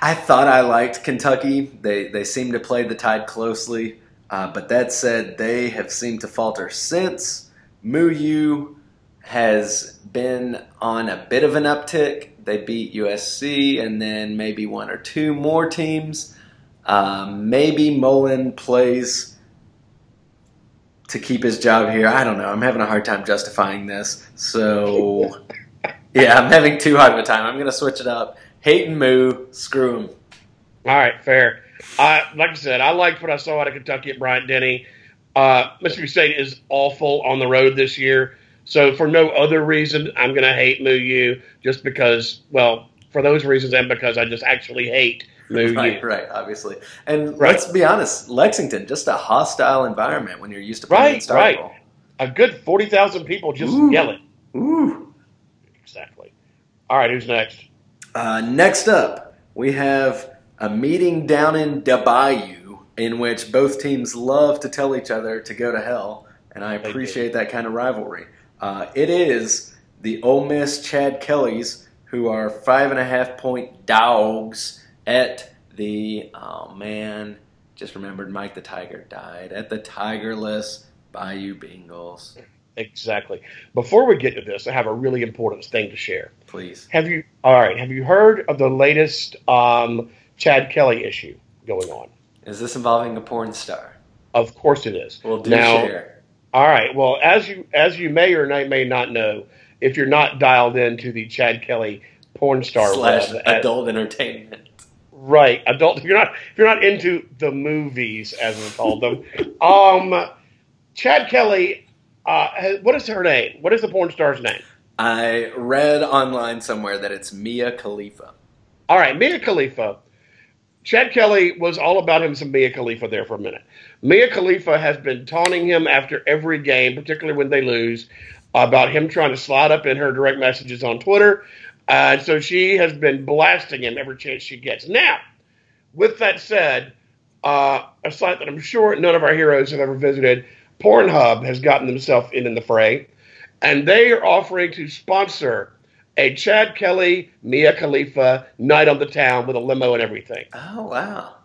I thought I liked Kentucky. They they seem to play the tide closely, uh, but that said, they have seemed to falter since. Moo U has been on a bit of an uptick. They beat USC and then maybe one or two more teams. Um, maybe Mullen plays to keep his job here. I don't know. I'm having a hard time justifying this. So, yeah, I'm having too hard of a time. I'm going to switch it up. Hate and Moo, screw him. All right. Fair. I like I said, I liked what I saw out of Kentucky at Bryant Denny. Uh, Mississippi State is awful on the road this year. So for no other reason, I'm going to hate Moo U just because, well, for those reasons and because I just actually hate Right, right, obviously. And Right. let's be honest, Lexington, just a hostile environment when you're used to playing Right, right. Bowl. A good 40,000 people just Ooh. yelling. Ooh. Exactly. All right, who's next? Uh, next up, we have a meeting down in Bayou in which both teams love to tell each other to go to hell, and I appreciate that kind of rivalry. Uh, it is the Ole Miss Chad Kellys, who are five and a half point dogs at the, oh man, just remembered Mike the Tiger died, at the Tigerless Bayou Bengals. Exactly. Before we get to this, I have a really important thing to share. Please. Have you? All right. Have you heard of the latest um, Chad Kelly issue going on? Is this involving a porn star? Of course it is. Well, do now, share. all right. Well, as you as you may or may not know, if you're not dialed into the Chad Kelly porn star Slash web, at- adult entertainment. Right, adult. If you're not if you're not into the movies as we call them, um, Chad Kelly. Uh, what is her name? What is the porn star's name? I read online somewhere that it's Mia Khalifa. All right, Mia Khalifa. Chad Kelly was all about him some Mia Khalifa there for a minute. Mia Khalifa has been taunting him after every game, particularly when they lose, about him trying to slide up in her direct messages on Twitter. Uh, so she has been blasting him every chance she gets. Now, with that said, uh, a site that I'm sure none of our heroes have ever visited, Pornhub has gotten themselves in, in the fray, and they are offering to sponsor a Chad Kelly, Mia Khalifa night on the town with a limo and everything. Oh wow.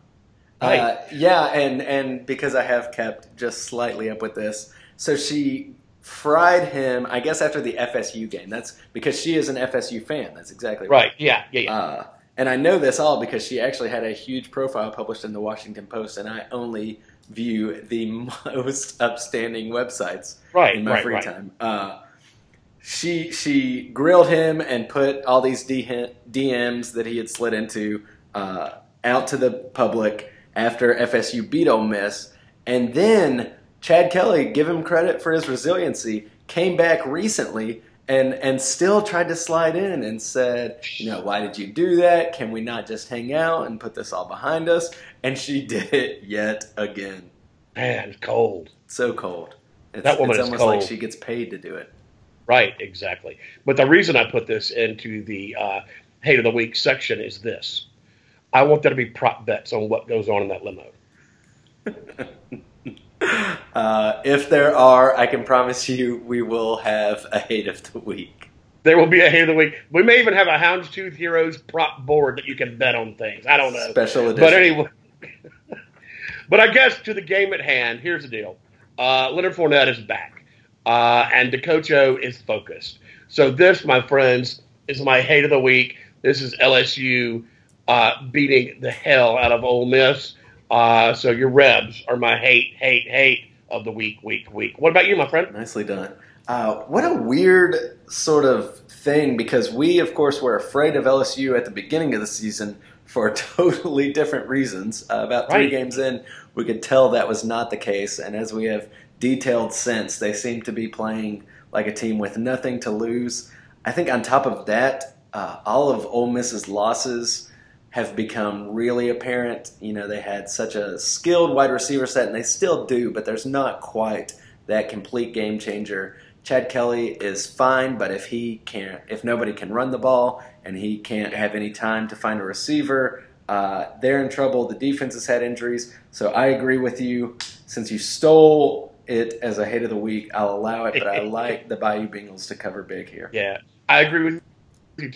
Right. Uh, yeah, and and because I have kept just slightly up with this, so she fried him. I guess after the FSU game. That's because she is an FSU fan. That's exactly Right. Yeah. Yeah. Yeah. Uh, and I know this all because she actually had a huge profile published in the Washington Post, and I only view the most upstanding websites right. in my right. free right. time. Uh, she she grilled him and put all these DMs that he had slid into uh, out to the public after FSU beat Ole Miss, and then Chad Kelly, give him credit for his resiliency, came back recently and and still tried to slide in and said, you know, why did you do that? Can we not just hang out and put this all behind us? And she did it yet again. Man, cold. So cold. It's, That woman it's almost like she gets paid to do it. Right, exactly. But the reason I put this into the uh, hate of the week section is this: I want there to be prop bets on what goes on in that limo. Uh, if there are, I can promise you we will have a hate of the week. There will be a hate of the week. We may even have a Houndstooth Heroes prop board that you can bet on things. I don't know. Special edition. But anyway, but I guess to the game at hand, here's the deal: uh, Leonard Fournette is back, uh, and DeCocho is focused. So this, my friends, is my hate of the week. This is LSU uh, beating the hell out of Ole Miss. Uh, so your Rebs are my hate, hate, hate of the week, week, week. What about you, my friend? Nicely done. Uh, what a weird sort of thing because we, of course, were afraid of LSU at the beginning of the season for totally different reasons. Uh, about three Right. games in, we could tell that was not the case. And as we have detailed since, they seem to be playing like a team with nothing to lose. I think on top of that, uh, all of Ole Miss's losses have become really apparent. You know, they had such a skilled wide receiver set, and they still do, but there's not quite that complete game changer. Chad Kelly is fine, but if he can't, if nobody can run the ball and he can't have any time to find a receiver, uh, they're in trouble. The defense has had injuries, so I agree with you. Since you stole it as a hate of the week, I'll allow it, but I like the Bayou Bengals to cover big here. Yeah, I agree with you.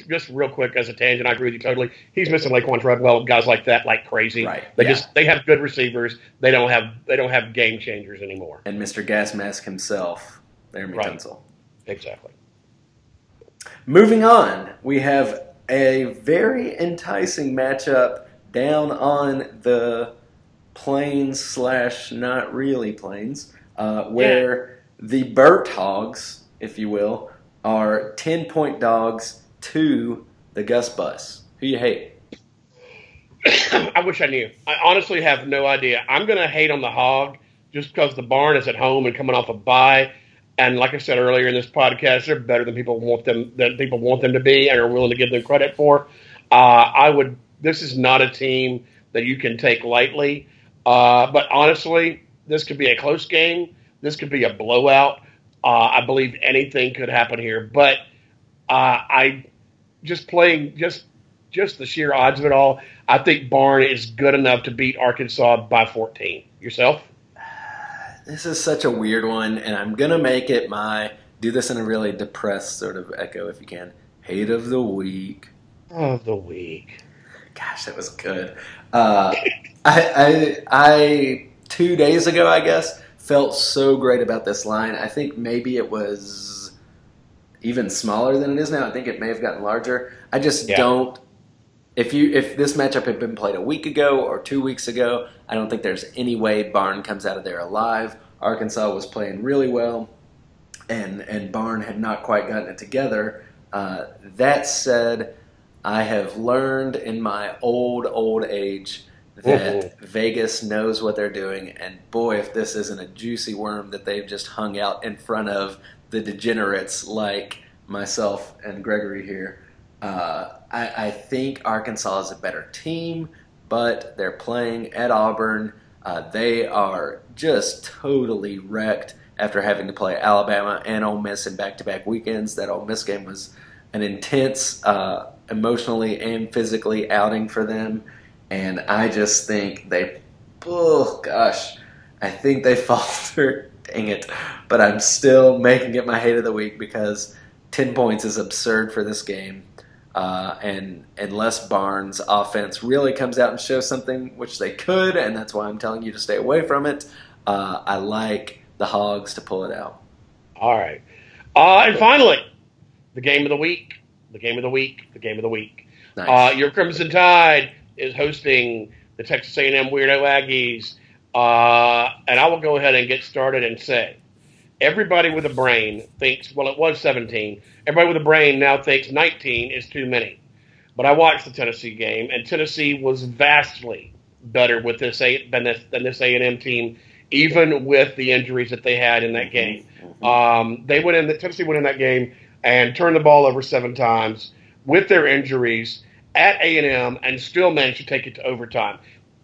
Just real quick as a tangent, I agree with you totally. He's missing Laquan Treadwell, guys like that, like crazy. Right, They yeah. just they have good receivers. They don't have they don't have game changers anymore. And Mr. Gas Mask himself, Laremy Right. Tunsil. Exactly. Moving on, we have a very enticing matchup down on the plains slash not really plains, uh, where the Burt Hogs, if you will, are ten point dogs to the Gus Bus. Who you hate? I wish I knew. I honestly have no idea. I'm going to hate on the hog just because the barn is at home and coming off a bye. And like I said earlier in this podcast, they're better than people want them than people want them to be and are willing to give them credit for. Uh, I would. This is not a team that you can take lightly. Uh, but honestly, this could be a close game. This could be a blowout. Uh, I believe anything could happen here. But uh, I just playing just just the sheer odds of it all. I think Barn is good enough to beat Arkansas by 14. Yourself? This is such a weird one, and I'm gonna make it my do this in a really depressed sort of echo if you can. Hate of the week. Of the week. Gosh, that was good. Uh, I, I, I two days ago, I guess, felt so great about this line. I think maybe it was even smaller than it is now. I think it may have gotten larger. I just Yeah. don't. If you if this matchup had been played a week ago or two weeks ago, I don't think there's any way Barn comes out of there alive. Arkansas was playing really well, and and Barn had not quite gotten it together. Uh, that said, I have learned in my old old age that Vegas knows what they're doing, and boy, if this isn't a juicy worm that they've just hung out in front of the degenerates like myself and Gregory here. Uh, I, I think Arkansas is a better team, but they're playing at Auburn. Uh, they are just totally wrecked after having to play Alabama and Ole Miss in back-to-back weekends. That Ole Miss game was an intense, uh, emotionally and physically outing for them, and I just think they, oh gosh, I think they faltered. Dang it! But I'm still making it my hate of the week because 10 points is absurd for this game. Uh, and unless Barn's offense really comes out and shows something, which they could, and that's why I'm telling you to stay away from it, uh, I like the Hogs to pull it out. All right. Uh, and finally, the game of the week. The game of the week. The game of the week. Nice. Uh, your Crimson Tide is hosting the Texas A&M Weirdo Aggies, uh, and I will go ahead and get started and say, everybody with a brain thinks, well, it was 17. Everybody with a brain now thinks 19 is too many. But I watched the Tennessee game, and Tennessee was vastly better with this a, than this than this A&M team, even with the injuries that they had in that game. Um, they went in. The, Tennessee went in that game and turned the ball over seven times with their injuries at A&M, and still managed to take it to overtime.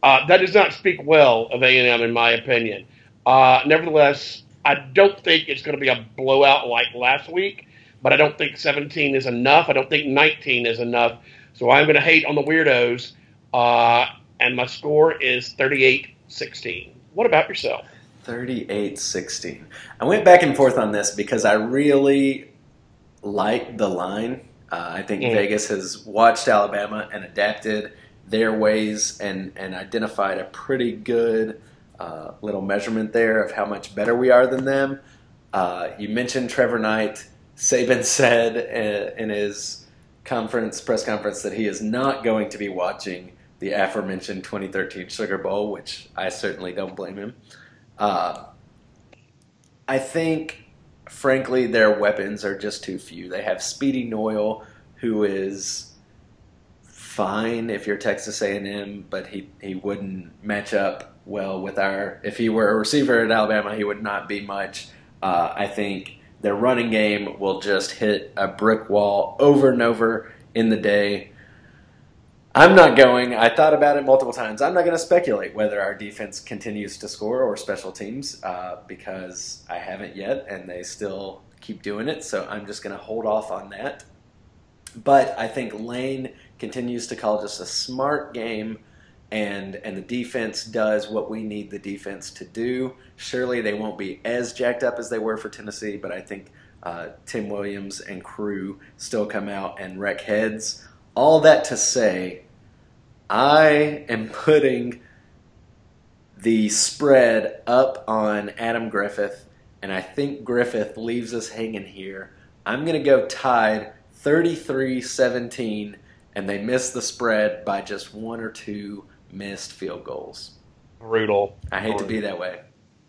Uh, that does not speak well of A&M, in my opinion. Uh, nevertheless, I don't think it's going to be a blowout like last week, but I don't think 17 is enough. I don't think 19 is enough. So I'm going to hate on the weirdos, uh, and my score is 38-16. What about yourself? 38 16. I went back and forth on this because I really like the line. Uh, I think Mm. Vegas has watched Alabama and adapted their ways and, and identified a pretty good uh, little measurement there of how much better we are than them. Uh, you mentioned Trevor Knight. Saban said uh, in his conference press conference that he is not going to be watching the aforementioned 2013 Sugar Bowl, which I certainly don't blame him. Uh, I think, frankly, their weapons are just too few. They have Speedy Noil, who is fine if you're Texas A&M, but he, he wouldn't match up well with our. If he were a receiver at Alabama, he would not be much. Uh, I think their running game will just hit a brick wall over and over in the day. I'm not going. I thought about it multiple times. I'm not going to speculate whether our defense continues to score or special teams uh, because I haven't yet, and they still keep doing it. So I'm just going to hold off on that. But I think Lane continues to call just a smart game, and and the defense does what we need the defense to do. Surely they won't be as jacked up as they were for Tennessee, but I think uh, Tim Williams and crew still come out and wreck heads. All that to say, I am putting the spread up on Adam Griffith, and I think Griffith leaves us hanging here. I'm going to go tied 33 17, and they missed the spread by just one or two missed field goals. Brutal. I hate to be that way.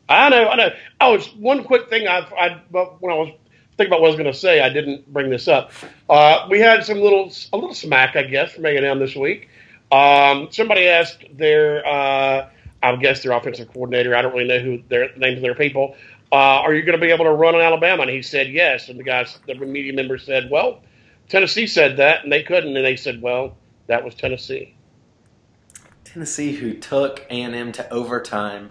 I know, I know. Oh, it's one quick thing. I, I when I was thinking about what I was going to say, I didn't bring this up. Uh, we had some little, a little smack, I guess, from A&M this week. Um, somebody asked their, uh, I guess their offensive coordinator. I don't really know who their names of their people. Uh, are you going to be able to run on Alabama? And he said yes. And the guys, the media member said, well, Tennessee said that, and they couldn't. And they said, well, that was Tennessee. Tennessee, who took A&M to overtime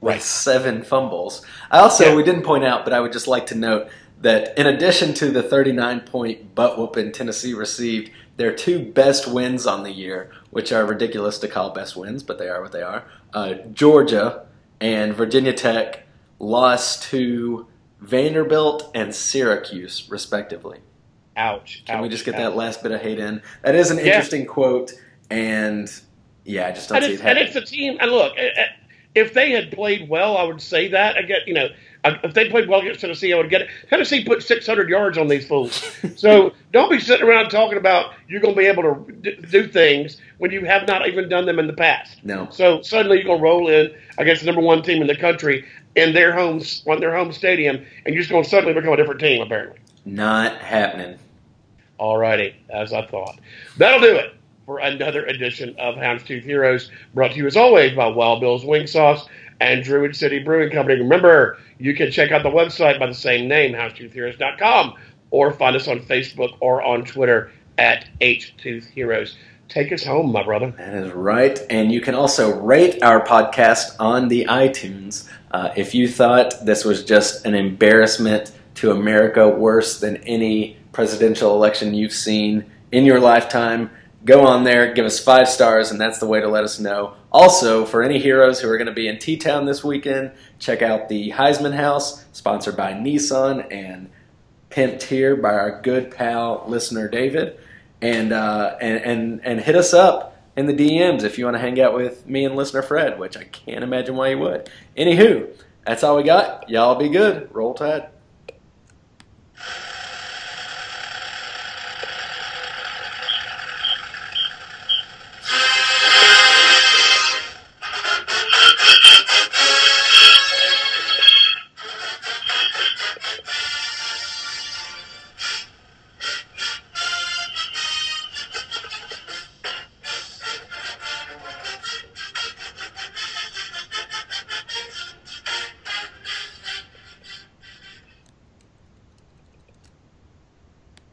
with Right. seven fumbles. I also, Yeah. we didn't point out, but I would just like to note that in addition to the 39 point butt whooping Tennessee received, their two best wins on the year, which are ridiculous to call best wins, but they are what they are, uh, Georgia and Virginia Tech lost to Vanderbilt and Syracuse, respectively. Ouch. Can we just get ouch. that last bit of hate in? That is an Yeah. interesting quote, and yeah, I just don't and see it and it's a team. And look, if they had played well, I would say that. I get, you know, if they played well against Tennessee, I would get it. Tennessee put 600 yards on these fools. so don't be sitting around talking about you're going to be able to do things when you have not even done them in the past. No. So suddenly you're going to roll in against the number one team in the country in their home on their home stadium, and you're just going to suddenly become a different team, apparently. Not happening. Alrighty, as I thought. That'll do it for another edition of Houndstooth Heroes, brought to you as always by Wild Bill's Wing Sauce and Druid City Brewing Company. Remember, you can check out the website by the same name, houndstoothheroes.com, or find us on Facebook or on Twitter at H-Tooth Heroes. Take us home, my brother. That is right. And you can also rate our podcast on the iTunes. Uh, if you thought this was just an embarrassment to America, worse than any presidential election you've seen in your lifetime, go on there, give us five stars, and that's the way to let us know. Also, for any heroes who are going to be in T Town this weekend, check out the Heisman House, sponsored by Nissan and pimped here by our good pal listener David, and uh, and and and hit us up in the DMs if you want to hang out with me and listener Fred, which I can't imagine why you would. Anywho, that's all we got. Y'all be good. Roll Tide.